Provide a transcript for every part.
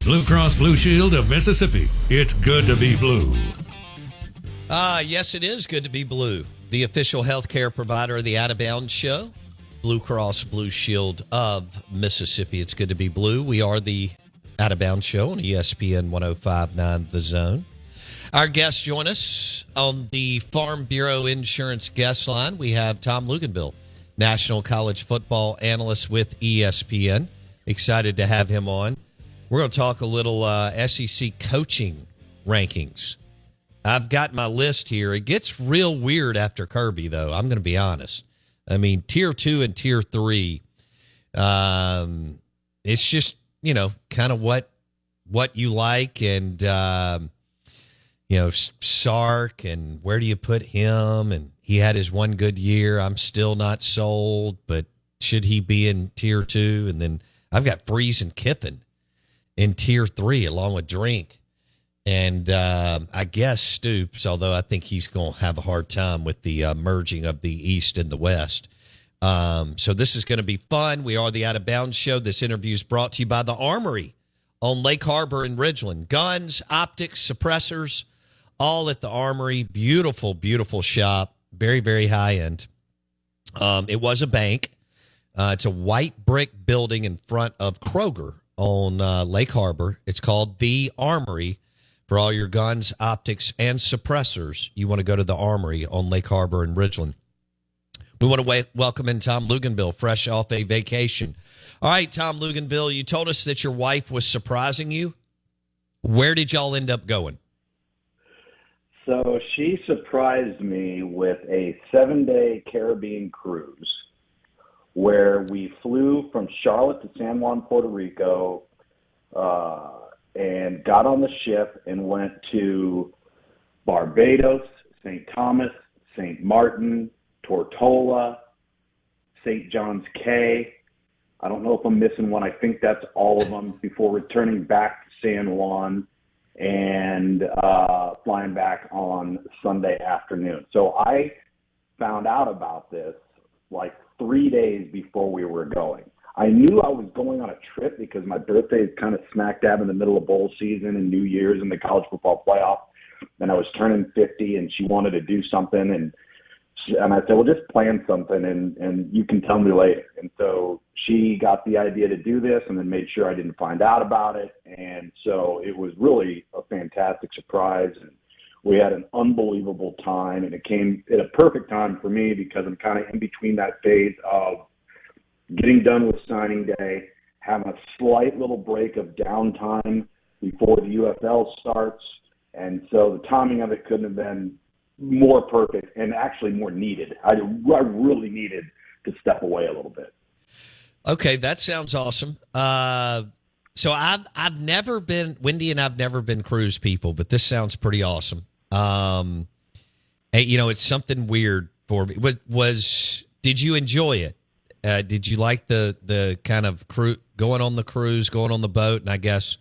Blue Cross Blue Shield of Mississippi. It's good to be blue. Uh, yes, it is good to be blue. The official healthcare provider of the Out of Bounds Show, Blue Cross Blue Shield of Mississippi. It's good to be blue. We are the Out of Bounds Show on ESPN 1059 The Zone. Our guests join us on the Farm Bureau Insurance guest line. We have Tom Luginbill, National College Football Analyst with ESPN. Excited to have him on. We're going to talk a little uh, SEC coaching rankings. I've got my list here. It gets real weird after Kirby, though. I'm going to be honest. I mean, tier two and tier three. Um, it's just you know kind of what what you like, and um, you know Sark, and where do you put him? And he had his one good year. I'm still not sold, but should he be in tier two? And then I've got Freeze and Kiffin in tier three along with Drink. And uh, I guess Stoops, although I think he's going to have a hard time with the uh, merging of the East and the West. Um, so this is going to be fun. We are the Out of Bounds Show. This interview is brought to you by the Armory on Lake Harbor in Ridgeland. Guns, optics, suppressors, all at the Armory. Beautiful, beautiful shop. Very, very high end. Um, it was a bank. Uh, it's a white brick building in front of Kroger on uh, Lake Harbor. It's called The Armory. For all your guns, optics, and suppressors, you want to go to the Armory on Lake Harbor in Ridgeland. We want to welcome in Tom Luginbill, fresh off a vacation. All right, Tom Luginbill, you told us that your wife was surprising you. Where did y'all end up going? So she surprised me with a seven day Caribbean cruise where we flew from Charlotte to San Juan, Puerto Rico, uh, and got on the ship and went to Barbados, St. Thomas, St. Martin, Tortola, St. John's Cay. I don't know if I'm missing one. I think that's all of them before returning back to San Juan and uh, flying back on Sunday afternoon. So I found out about this like three days before we were going. I knew I was going on a trip because my birthday is kind of smack dab in the middle of bowl season and New Year's and the college football playoff. And I was turning 50 and she wanted to do something. And, and I said, well, just plan something and, and you can tell me later. And so she got the idea to do this and then made sure I didn't find out about it. And so it was really a fantastic surprise. And we had an unbelievable time, and it came at a perfect time for me because I'm kind of in between that phase of getting done with signing day, having a slight little break of downtime before the UFL starts, and so the timing of it couldn't have been more perfect and actually more needed. I, I really needed to step away a little bit. Okay, that sounds awesome. Uh, so I've I've never been Wendy and I've never been cruise people, but this sounds pretty awesome. Um, you know, it's something weird for me. What was? Did you enjoy it? Uh, did you like the the kind of crew going on the cruise, going on the boat, and I guess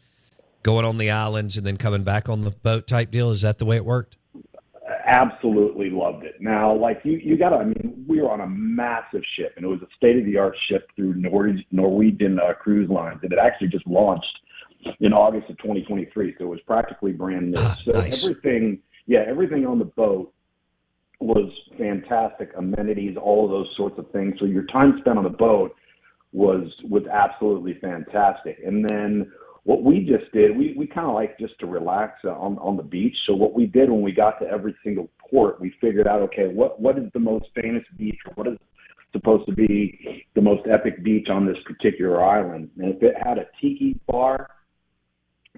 going on the islands and then coming back on the boat type deal? Is that the way it worked? Absolutely loved it. Now, like you, you got to. I mean, we were on a massive ship, and it was a state of the art ship through Nor- Norwegian uh, Cruise Lines, and it actually just launched in August of 2023, so it was practically brand new. Ah, so nice. everything, yeah, everything on the boat was fantastic. Amenities, all of those sorts of things. So your time spent on the boat was was absolutely fantastic. And then what we just did, we, we kind of like just to relax on on the beach. So what we did when we got to every single port, we figured out, okay, what what is the most famous beach, or what is supposed to be the most epic beach on this particular island? And if it had a tiki bar,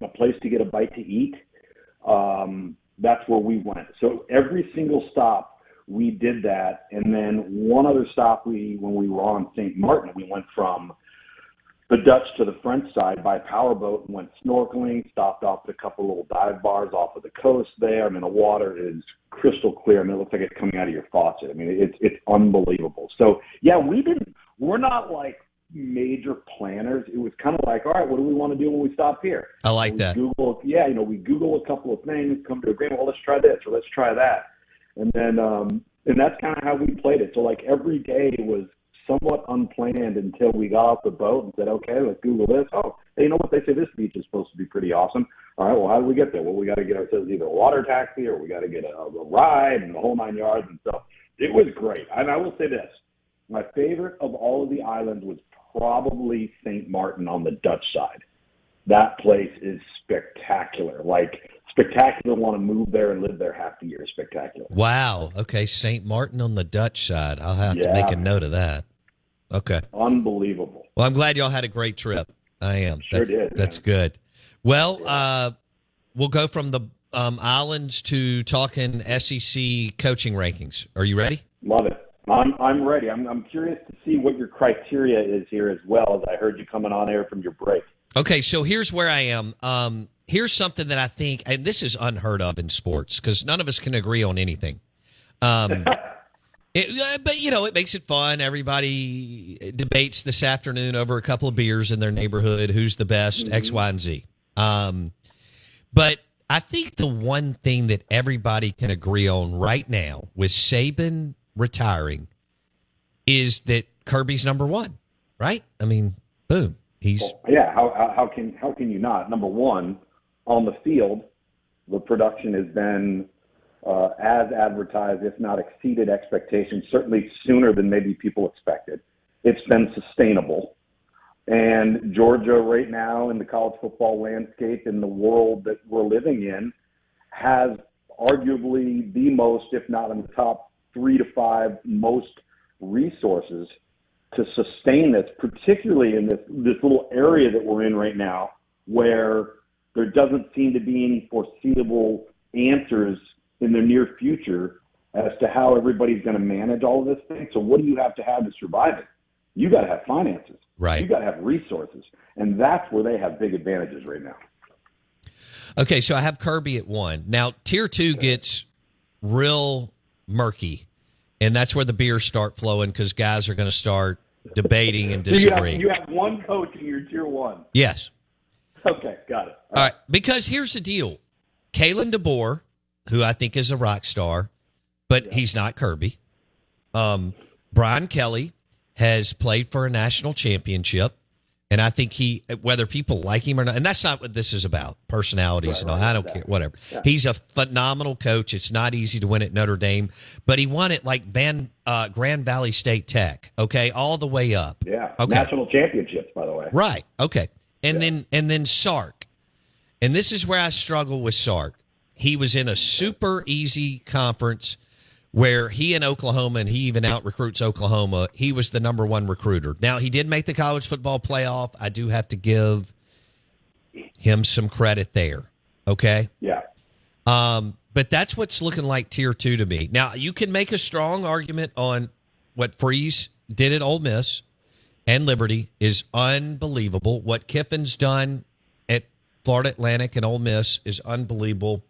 a place to get a bite to eat, um, that's where we went. So every single stop we did that, and then one other stop we when we were on St. Martin, we went from the Dutch to the French side by powerboat and went snorkeling, stopped off at a couple little dive bars off of the coast there. I mean, the water is crystal clear. I mean, it looks like it's coming out of your faucet. I mean, it's it's unbelievable. So yeah, we didn't. We're not like major planners. It was kind of like, all right, what do we want to do when we stop here? I like we that. Google, yeah, you know, we Google a couple of things, come to agreement. Well, let's try this or let's try that, and then um, and that's kind of how we played it. So like every day was somewhat unplanned until we got off the boat and said, okay, let's Google this. Oh, hey, you know what? They say this beach is supposed to be pretty awesome. All right, well, how do we get there? Well, we got to get ourselves either a water taxi or we got to get a, a ride and the whole nine yards and stuff. It was great. And I will say this my favorite of all of the islands was probably St. Martin on the Dutch side. That place is spectacular. Like, spectacular want to move there and live there half the year. Spectacular. Wow. Okay. St. Martin on the Dutch side. I'll have to make a note of that. Okay. Unbelievable. Well, I'm glad y'all had a great trip. I am. Sure that's, did. That's man. good. Well, uh, we'll go from the um, islands to talking SEC coaching rankings. Are you ready? Love it. I'm I'm ready. I'm I'm curious to see what your criteria is here as well. As I heard you coming on air from your break. Okay, so here's where I am. Um, here's something that I think, and this is unheard of in sports because none of us can agree on anything. Um, it, uh, but you know, it makes it fun. Everybody debates this afternoon over a couple of beers in their neighborhood. Who's the best? Mm-hmm. X, Y, and Z. Um, but I think the one thing that everybody can agree on right now with Saban retiring is that Kirby's number one. Right? I mean, boom. He's Well, yeah. How, how can how can you not? Number one, on the field, the production has been uh, as advertised, if not exceeded expectations. Certainly sooner than maybe people expected. It's been sustainable. And Georgia, right now, in the college football landscape, in the world that we're living in, has arguably the most, if not in the top three to five most resources to sustain this, particularly in this this little area that we're in right now, where there doesn't seem to be any foreseeable answers in the near future as to how everybody's going to manage all of this thing. So, what do you have to have to survive it? You got to have finances, Right. You got to have resources, and that's where they have big advantages right now. Okay, so I have Kirby at one. Now, tier two gets real murky, and that's where the beers start flowing because guys are going to start debating and So you have, disagreeing. you have one coach in your tier one. Yes. Okay, got it. All right. Because here's the deal Kalen DeBoer, who I think is a rock star, but he's not Kirby. Um, Brian Kelly has played for a national championship. And I think he, whether people like him or not, and that's not what this is about personalities and all. I don't care, whatever. He's a phenomenal coach. It's not easy to win at Notre Dame, but he won it like Van uh, Grand Valley State Tech, okay, all the way up. Yeah, Okay. national championships, by the way. Right. Okay. And then and then Sark. And this is where I struggle with Sark. He was in a super easy conference where he in Oklahoma and he even out recruits Oklahoma. He was the number one recruiter. Now he did make the college football playoff. I do have to give him some credit there. Okay. Yeah. Um, but that's what's looking like tier two to me. Now you can make a strong argument on what Freeze did at Ole Miss and Liberty is unbelievable. What Kiffin's done at Florida Atlantic and Ole Miss is unbelievable.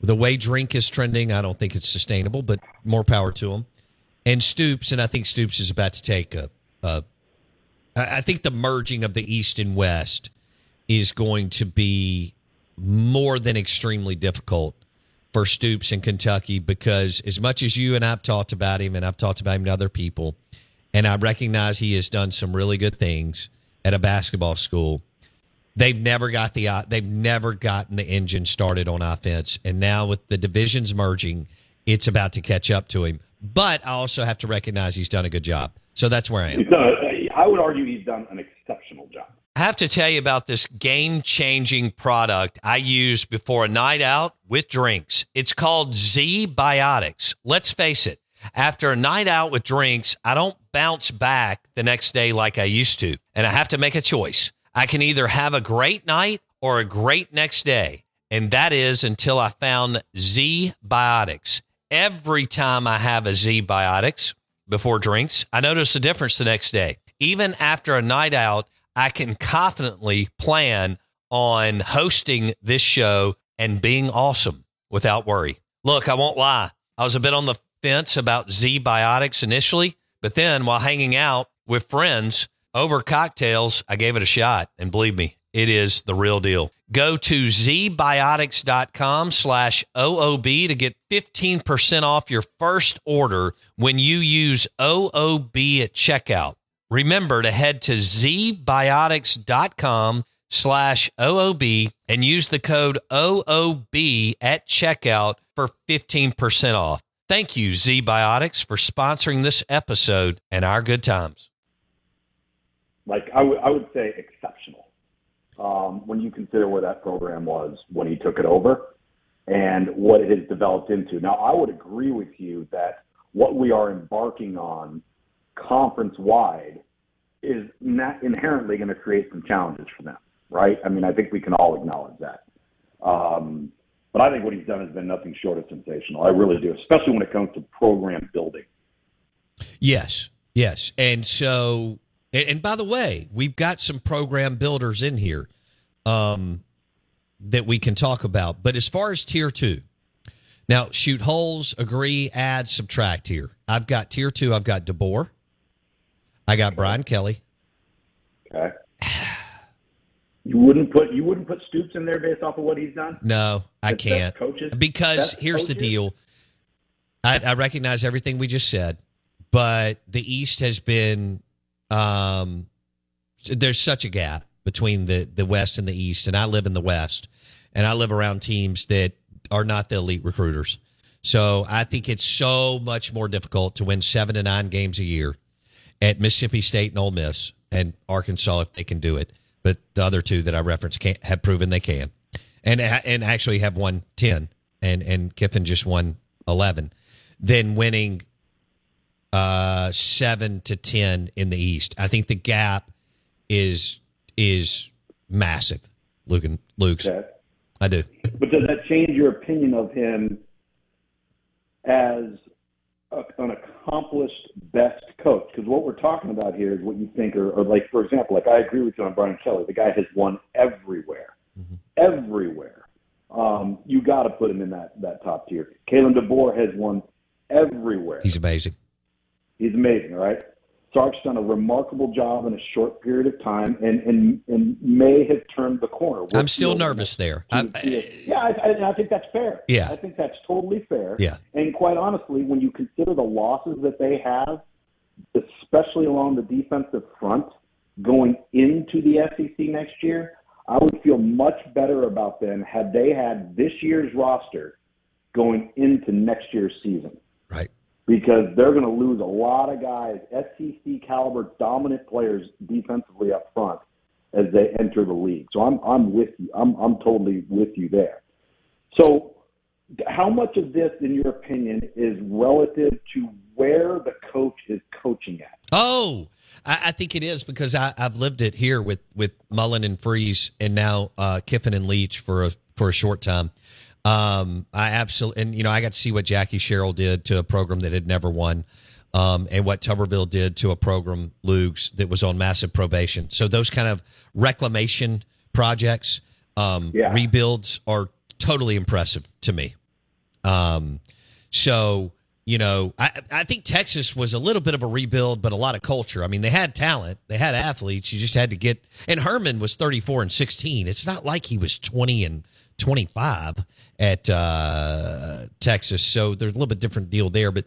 The way Drink is trending, I don't think it's sustainable, but more power to him. And Stoops, and I think Stoops is about to take a. a I I think the merging of the East and West is going to be more than extremely difficult for Stoops in Kentucky because as much as you and I've talked about him and I've talked about him to other people, and I recognize he has done some really good things at a basketball school. They've never got the uh, they've never gotten the engine started on offense, and now with the divisions merging, it's about to catch up to him. But I also have to recognize he's done a good job, so that's where I am. He's done. A, I would argue he's done an exceptional job. I have to tell you about this game changing product I use before a night out with drinks. It's called Z Biotics. Let's face it, after a night out with drinks, I don't bounce back the next day like I used to. And I have to make a choice. I can either have a great night or a great next day. And that is until I found Z Biotics. Every time I have a Z Biotics before drinks, I notice a difference the next day. Even after a night out, I can confidently plan on hosting this show and being awesome without worry. Look, I won't lie. I was a bit on the fence about Z Biotics initially, but then while hanging out with friends over cocktails, I gave it a shot. And believe me, it is the real deal. Go to zbiotics.com slash OOB to get 15% off your first order when you use OOB at checkout. Remember to head to zbiotics.com slash OOB and use the code OOB at checkout for 15% off. Thank you, ZBiotics, for sponsoring this episode and our good times. Like I would, I would say exceptional um, when you consider where that program was when he took it over and what it has developed into. Now, I would agree with you that what we are embarking on conference wide is not inherently going to create some challenges for them, right? I mean, I think we can all acknowledge that. Um, but I think what he's done has been nothing short of sensational. I really do, especially when it comes to program building. Yes, yes. And so, and, and by the way, we've got some program builders in here um, that we can talk about. But as far as tier two, now shoot holes, agree, add, subtract here. I've got tier two, I've got DeBoer. I got Brian Kelly. Okay. You wouldn't put you wouldn't put Stoops in there based off of what he's done. No, I That's can't. coaches? Because here's the deal. I, I recognize everything we just said, but the East has been um, there's such a gap between the the West and the East, and I live in the West, and I live around teams that are not the elite recruiters. So I think it's so much more difficult to win seven to nine games a year at Mississippi State and Ole Miss and Arkansas if they can do it. But the other two that I referenced can't, have proven they can, and and actually have won ten, and and Kiffin just won eleven. Then winning uh, seven to ten in the East. I think the gap is is massive. Luke and Luke's, Okay. I do. But does that change your opinion of him as a, an accomplished best coach? Because what we're talking about here is what you think, or, or like for example, like I agree with you on Brian Kelly. The guy has won everywhere, everywhere. Um, you got to put him in that that top tier. Kalen DeBoer has won everywhere. He's amazing. He's amazing, right? Sark's done a remarkable job in a short period of time and, and, and may have turned the corner. We'll I'm still see over the nervous there. I'm- yeah, I, I, I think that's fair. Yeah. I think that's totally fair. Yeah. And quite honestly, when you consider the losses that they have, especially along the defensive front, going into the SEC next year, I would feel much better about them had they had this year's roster going into next year's season. Because they're going to lose a lot of guys, SEC caliber dominant players defensively up front as they enter the league. So I'm I'm with you. I'm I'm totally with you there. So how much of this, in your opinion, is relative to where the coach is coaching at? Oh, I, I think it is because I, I've lived it here with with Mullen and Freeze, and now uh, Kiffin and Leach for a for a short time. Um, I absolutely, and you know, I got to see what Jackie Sherrill did to a program that had never won, um, and what Tuberville did to a program, Lugs, that was on massive probation. So those kind of reclamation projects, um, Yeah. rebuilds are totally impressive to me. Um, so you know, I I think Texas was a little bit of a rebuild, but a lot of culture. I mean, they had talent, they had athletes. You just had to get. And Herman was thirty four and sixteen. It's not like he was twenty and twenty five at uh, Texas. So there's a little bit different deal there. But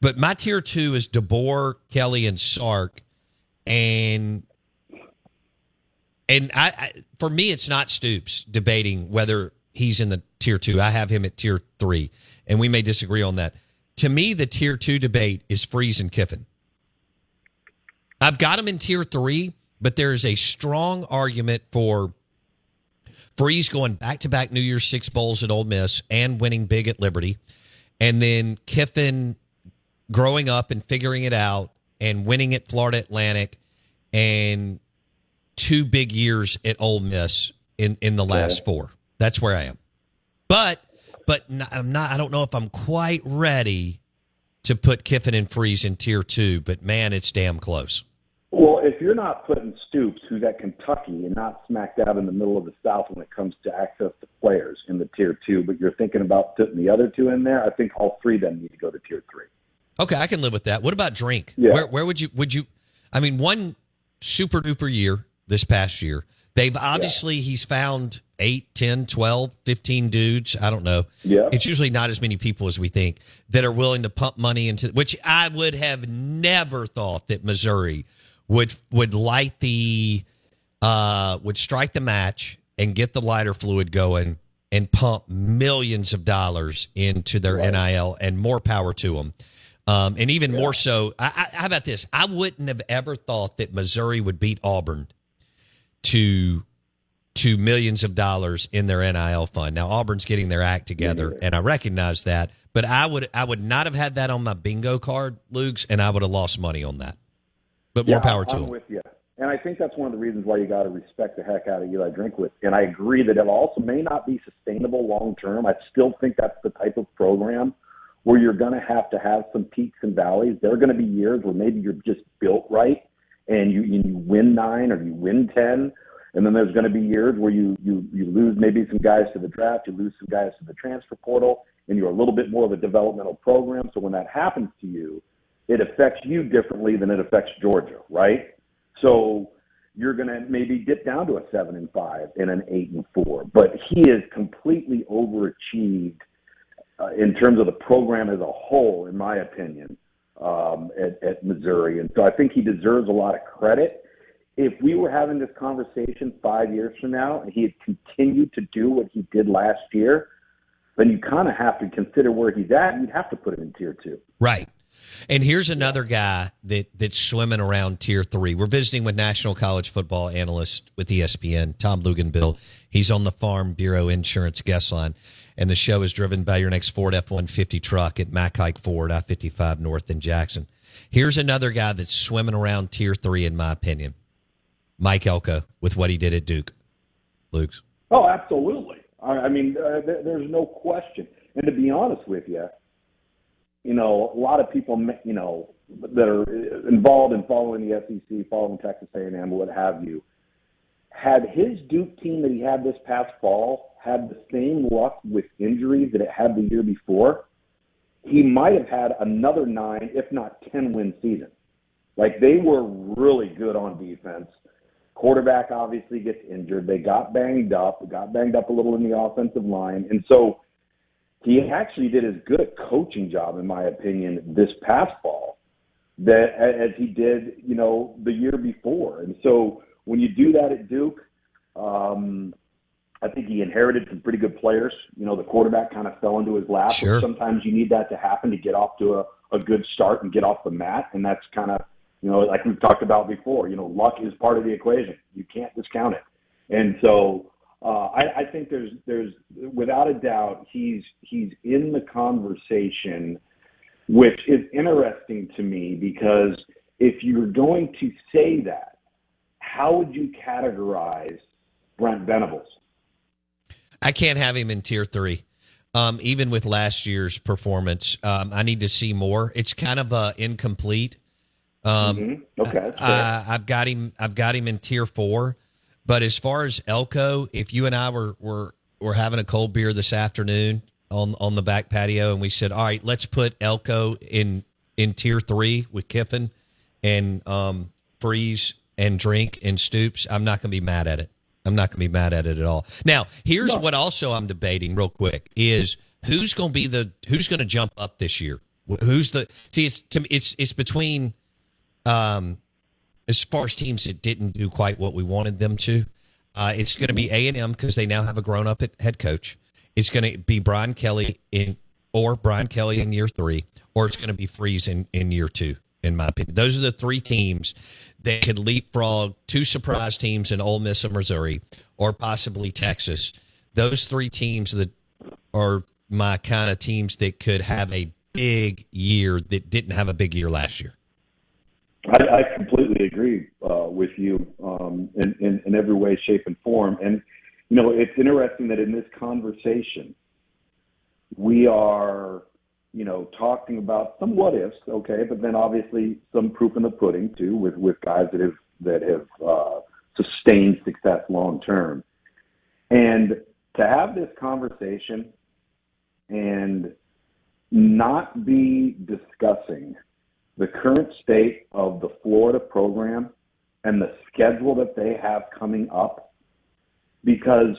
but my tier two is DeBoer, Kelly, and Sark, and and I, I for me it's not Stoops debating whether he's in the tier two. I have him at tier three, and we may disagree on that. To me, the tier two debate is Freeze and Kiffin. I've got him in tier three, but there is a strong argument for Freeze going back to back New Year's Six bowls at Ole Miss and winning big at Liberty, and then Kiffin growing up and figuring it out and winning at Florida Atlantic and two big years at Ole Miss in in the last four. That's where I am. But but I'm not. I don't know if I'm quite ready to put Kiffin and Freeze in tier two. But man, it's damn close. If you're not putting Stoops, who's at Kentucky, and not smack dab in the middle of the South when it comes to access to players in the tier two, but you're thinking about putting the other two in there, I think all three then need to go to tier three. Okay, I can live with that. What about drink? Yeah. Where where would you would you I mean one super duper year this past year. They've obviously he's found 8, 10, 12, 15 dudes, I don't know. Yeah. It's usually not as many people as we think that are willing to pump money into which I would have never thought that Missouri would would light the uh would strike the match and get the lighter fluid going and pump millions of dollars into their NIL and more power to them. Um, and even more so, I, I, how about this? I wouldn't have ever thought that Missouri would beat Auburn to to millions of dollars in their NIL fund. Now Auburn's getting their act together, and I recognize that. But I would I would not have had that on my bingo card, Lugs, and I would have lost money on that. But more Yeah, power I'm to them. with you. And I think that's one of the reasons why you got to respect the heck out of Eli Drinkwitz. And I agree that it also may not be sustainable long term. I still think that's the type of program where you're going to have to have some peaks and valleys. There are going to be years where maybe you're just built right and you, you win nine or you win 10. And then there's going to be years where you, you, you lose maybe some guys to the draft, you lose some guys to the transfer portal, and you're a little bit more of a developmental program. So when that happens to you, it affects you differently than it affects Georgia, right? So you're going to maybe dip down to a seven and five and an eight and four, but he is completely overachieved uh, in terms of the program as a whole, in my opinion, um, at, at Missouri, and so I think he deserves a lot of credit. If we were having this conversation five years from now and he had continued to do what he did last year, then you kind of have to consider where he's at. You'd have to put him in tier two. Right. And here's another guy that that's swimming around tier three. We're visiting with National College Football Analyst with ESPN, Tom Luginbill. He's on the Farm Bureau Insurance guest line, and the show is driven by your next Ford F one fifty truck at Mac Haik Ford, I fifty five North in Jackson. Here's another guy that's swimming around tier three, in my opinion. Mike Elko with what he did at Duke. Lugs. Oh, absolutely. I, I mean, uh, there, there's no question. And to be honest with you, you know, a lot of people, you know, that are involved in following the SEC, following Texas A&M, what have you, had his Duke team that he had this past fall had the same luck with injuries that it had the year before, he might have had another nine, if not ten, win season. Like they were really good on defense. Quarterback obviously gets injured. They got banged up, got banged up a little in the offensive line, and so he actually did as good a coaching job, in my opinion, this past fall that as he did, you know, the year before. And so when you do that at Duke, um, I think he inherited some pretty good players. You know, the quarterback kind of fell into his lap. Sure. Sometimes you need that to happen to get off to a, a good start and get off the mat, and that's kind of you know, like we've talked about before, you know, luck is part of the equation. You can't discount it. And so uh, I, I think there's there's without a doubt he's he's in the conversation, which is interesting to me because if you're going to say that, how would you categorize Brent Venables? I can't have him in tier three. Um, even with last year's performance, um, I need to see more. It's kind of uh, incomplete. Um, Mhm. Okay, uh, I've got him. I've got him in tier four. But as far as Elko, if you and I were were were having a cold beer this afternoon on on the back patio, and we said, "All right, let's put Elko in in tier three with Kiffin and um, Freeze and Drink and Stoops," I'm not going to be mad at it. I'm not going to be mad at it at all. Now, here's what also I'm debating real quick is who's going to be the who's going to jump up this year. Who's the see? It's to me, it's it's between um, as far as teams that didn't do quite what we wanted them to. Uh, it's going to be A and M because they now have a grown up head coach. It's going to be Brian Kelly in or Brian Kelly in year three, or it's going to be Freeze in, in year two. In my opinion, those are the three teams that could leapfrog two surprise teams in Ole Miss and Missouri, or possibly Texas. Those three teams that are my kind of teams that could have a big year that didn't have a big year last year. I, I completely agree uh, with you um, in, in, in every way, shape, and form. And, you know, it's interesting that in this conversation, we are, you know, talking about some what ifs, okay, but then obviously some proof in the pudding, too, with, with guys that have that have uh, sustained success long term. And to have this conversation and not be discussing the current state of the Florida program and the schedule that they have coming up, because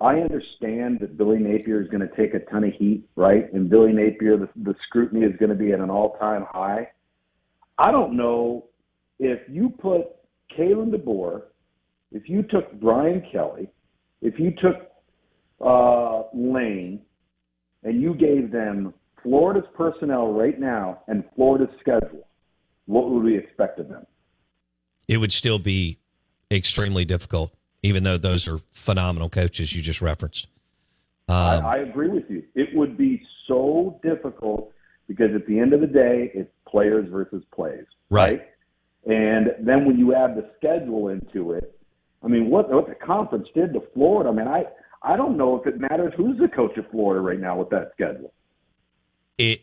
I understand that Billy Napier is going to take a ton of heat, right? And Billy Napier, the, the scrutiny is going to be at an all time high. I don't know if you put Kalen DeBoer, if you took Brian Kelly, if you took uh, Lane, and you gave them Florida's personnel right now and Florida's schedule, what would we expect of them? It would still be extremely difficult, even though those are phenomenal coaches you just referenced. Um, I, I agree with you. It would be so difficult because at the end of the day, it's players versus plays, right? right? And then when you add the schedule into it, I mean, what what the conference did to Florida. I mean, I I don't know if it matters who's the coach of Florida right now with that schedule. It,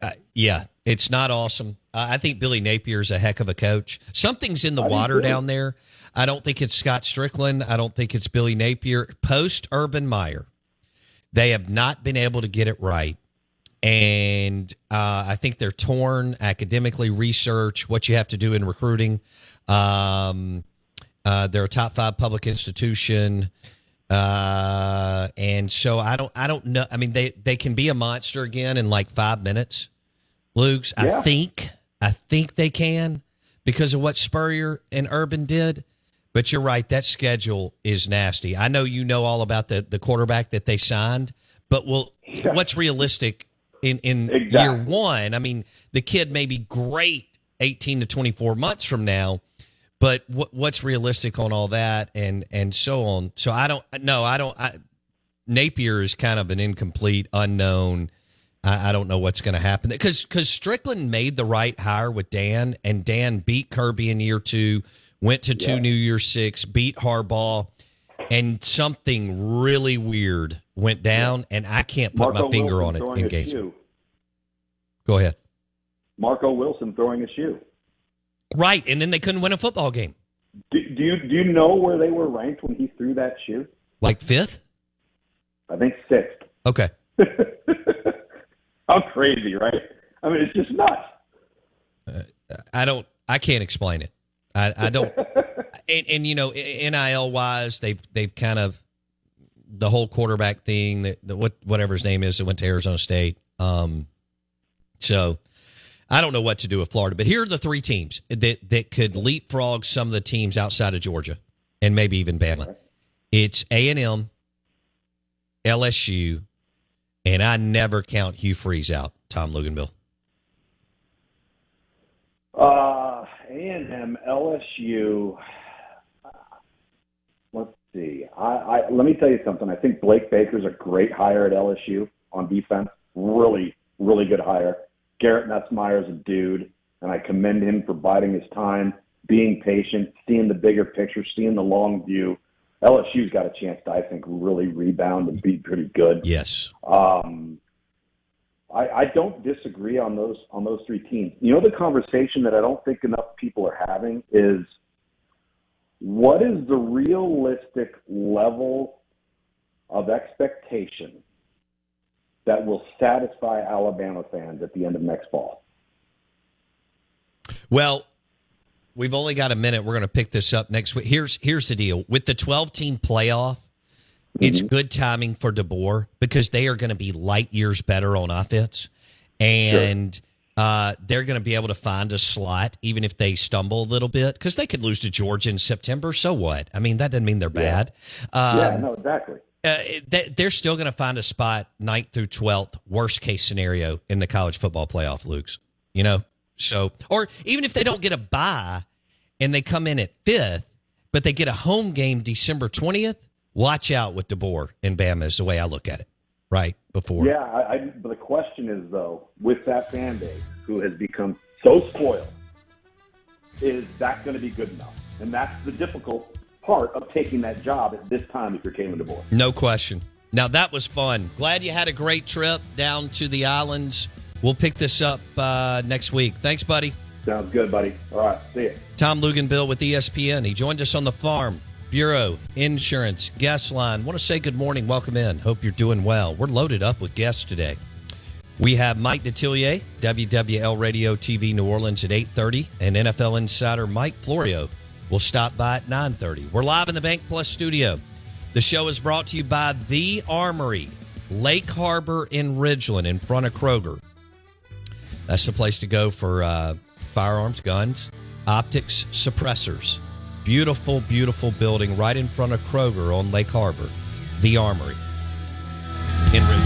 uh, yeah, it's not awesome. Uh, I think Billy Napier is a heck of a coach. Something's in the I water down there. I don't think it's Scott Stricklin. I don't think it's Billy Napier. Post Urban Meyer, they have not been able to get it right. And uh, I think they're torn academically, research, what you have to do in recruiting. Um, uh, they're a top five public institution. Uh, and so I don't, I don't know. I mean, they, they can be a monster again in like five minutes. Lugs, yeah. I think, I think they can because of what Spurrier and Urban did. But you're right. That schedule is nasty. I know you know all about the, the quarterback that they signed, but well, yeah. what's realistic in, in exactly. year one? I mean, the kid may be great 18 to 24 months from now, but what, what's realistic on all that and and so on. So I don't no, I don't. I, Napier is kind of an incomplete, unknown. I, I don't know what's going to happen because because Stricklin made the right hire with Dan, and Dan beat Kirby in year two, went to two yeah. New Year Six, beat Harbaugh, and something really weird went down, yeah. and I can't put Marco my finger Wilson on it in games. Go ahead. Marco Wilson throwing a shoe. Right, and then they couldn't win a football game. Do, do you do you know where they were ranked when he threw that shoe? Like fifth? I think sixth. Okay. How crazy, right? I mean, it's just nuts. Uh, I don't. I can't explain it. I, I don't. and, and, you know, nil wise, they've they've kind of the whole quarterback thing that, that what whatever his name is that went to Arizona State. Um, so I don't know what to do with Florida, but here are the three teams that that could leapfrog some of the teams outside of Georgia and maybe even Bama. It's A and M, LSU, and I never count Hugh Freeze out. Tom Luginbill. Uh, A and M, LSU. Let's see. I, I let me tell you something. I think Blake Baker's a great hire at LSU on defense. Really, really good hire. Garrett Nussmeier is a dude, and I commend him for biding his time, being patient, seeing the bigger picture, seeing the long view. LSU's got a chance to, I think, really rebound and be pretty good. Yes. Um, I, I don't disagree on those on those three teams. You know, the conversation that I don't think enough people are having is what is the realistic level of expectation that will satisfy Alabama fans at the end of next fall? Well, we've only got a minute. We're going to pick this up next week. Here's here's the deal with the 12 team playoff. Mm-hmm. It's good timing for DeBoer because they are going to be light years better on offense, and sure. uh, they're going to be able to find a slot even if they stumble a little bit because they could lose to Georgia in September. So what? I mean, that doesn't mean they're bad. Um, yeah no, exactly uh, they're still going to find a spot ninth through 12th, worst case scenario in the college football playoff, Lugs. You know? So, or even if they don't get a bye and they come in at fifth, but they get a home game December 20th, watch out with DeBoer and Bama is the way I look at it, right? Before. Yeah. I, I, but the question is, though, with that fan base who has become so spoiled, is that going to be good enough? And that's the difficult part of taking that job at this time if you're Kalen DeBoer. No question. Now that was fun. Glad you had a great trip down to the islands. We'll pick this up uh, next week. Thanks, buddy. Sounds good, buddy. All right, see you. Tom Luginbill with ESPN. He joined us on the farm. Bureau, insurance, guest line. Want to say good morning. Welcome in. Hope you're doing well. We're loaded up with guests today. We have Mike Detillier, WWL Radio TV New Orleans at 8:30, and NFL insider Mike Florio will stop by at 9:30. We're live in the Bank Plus studio. The show is brought to you by The Armory, Lake Harbor in Ridgeland, in front of Kroger. That's the place to go for uh, firearms, guns, optics, suppressors. Beautiful, beautiful building right in front of Kroger on Lake Harbor, the Armory in Ridgeland.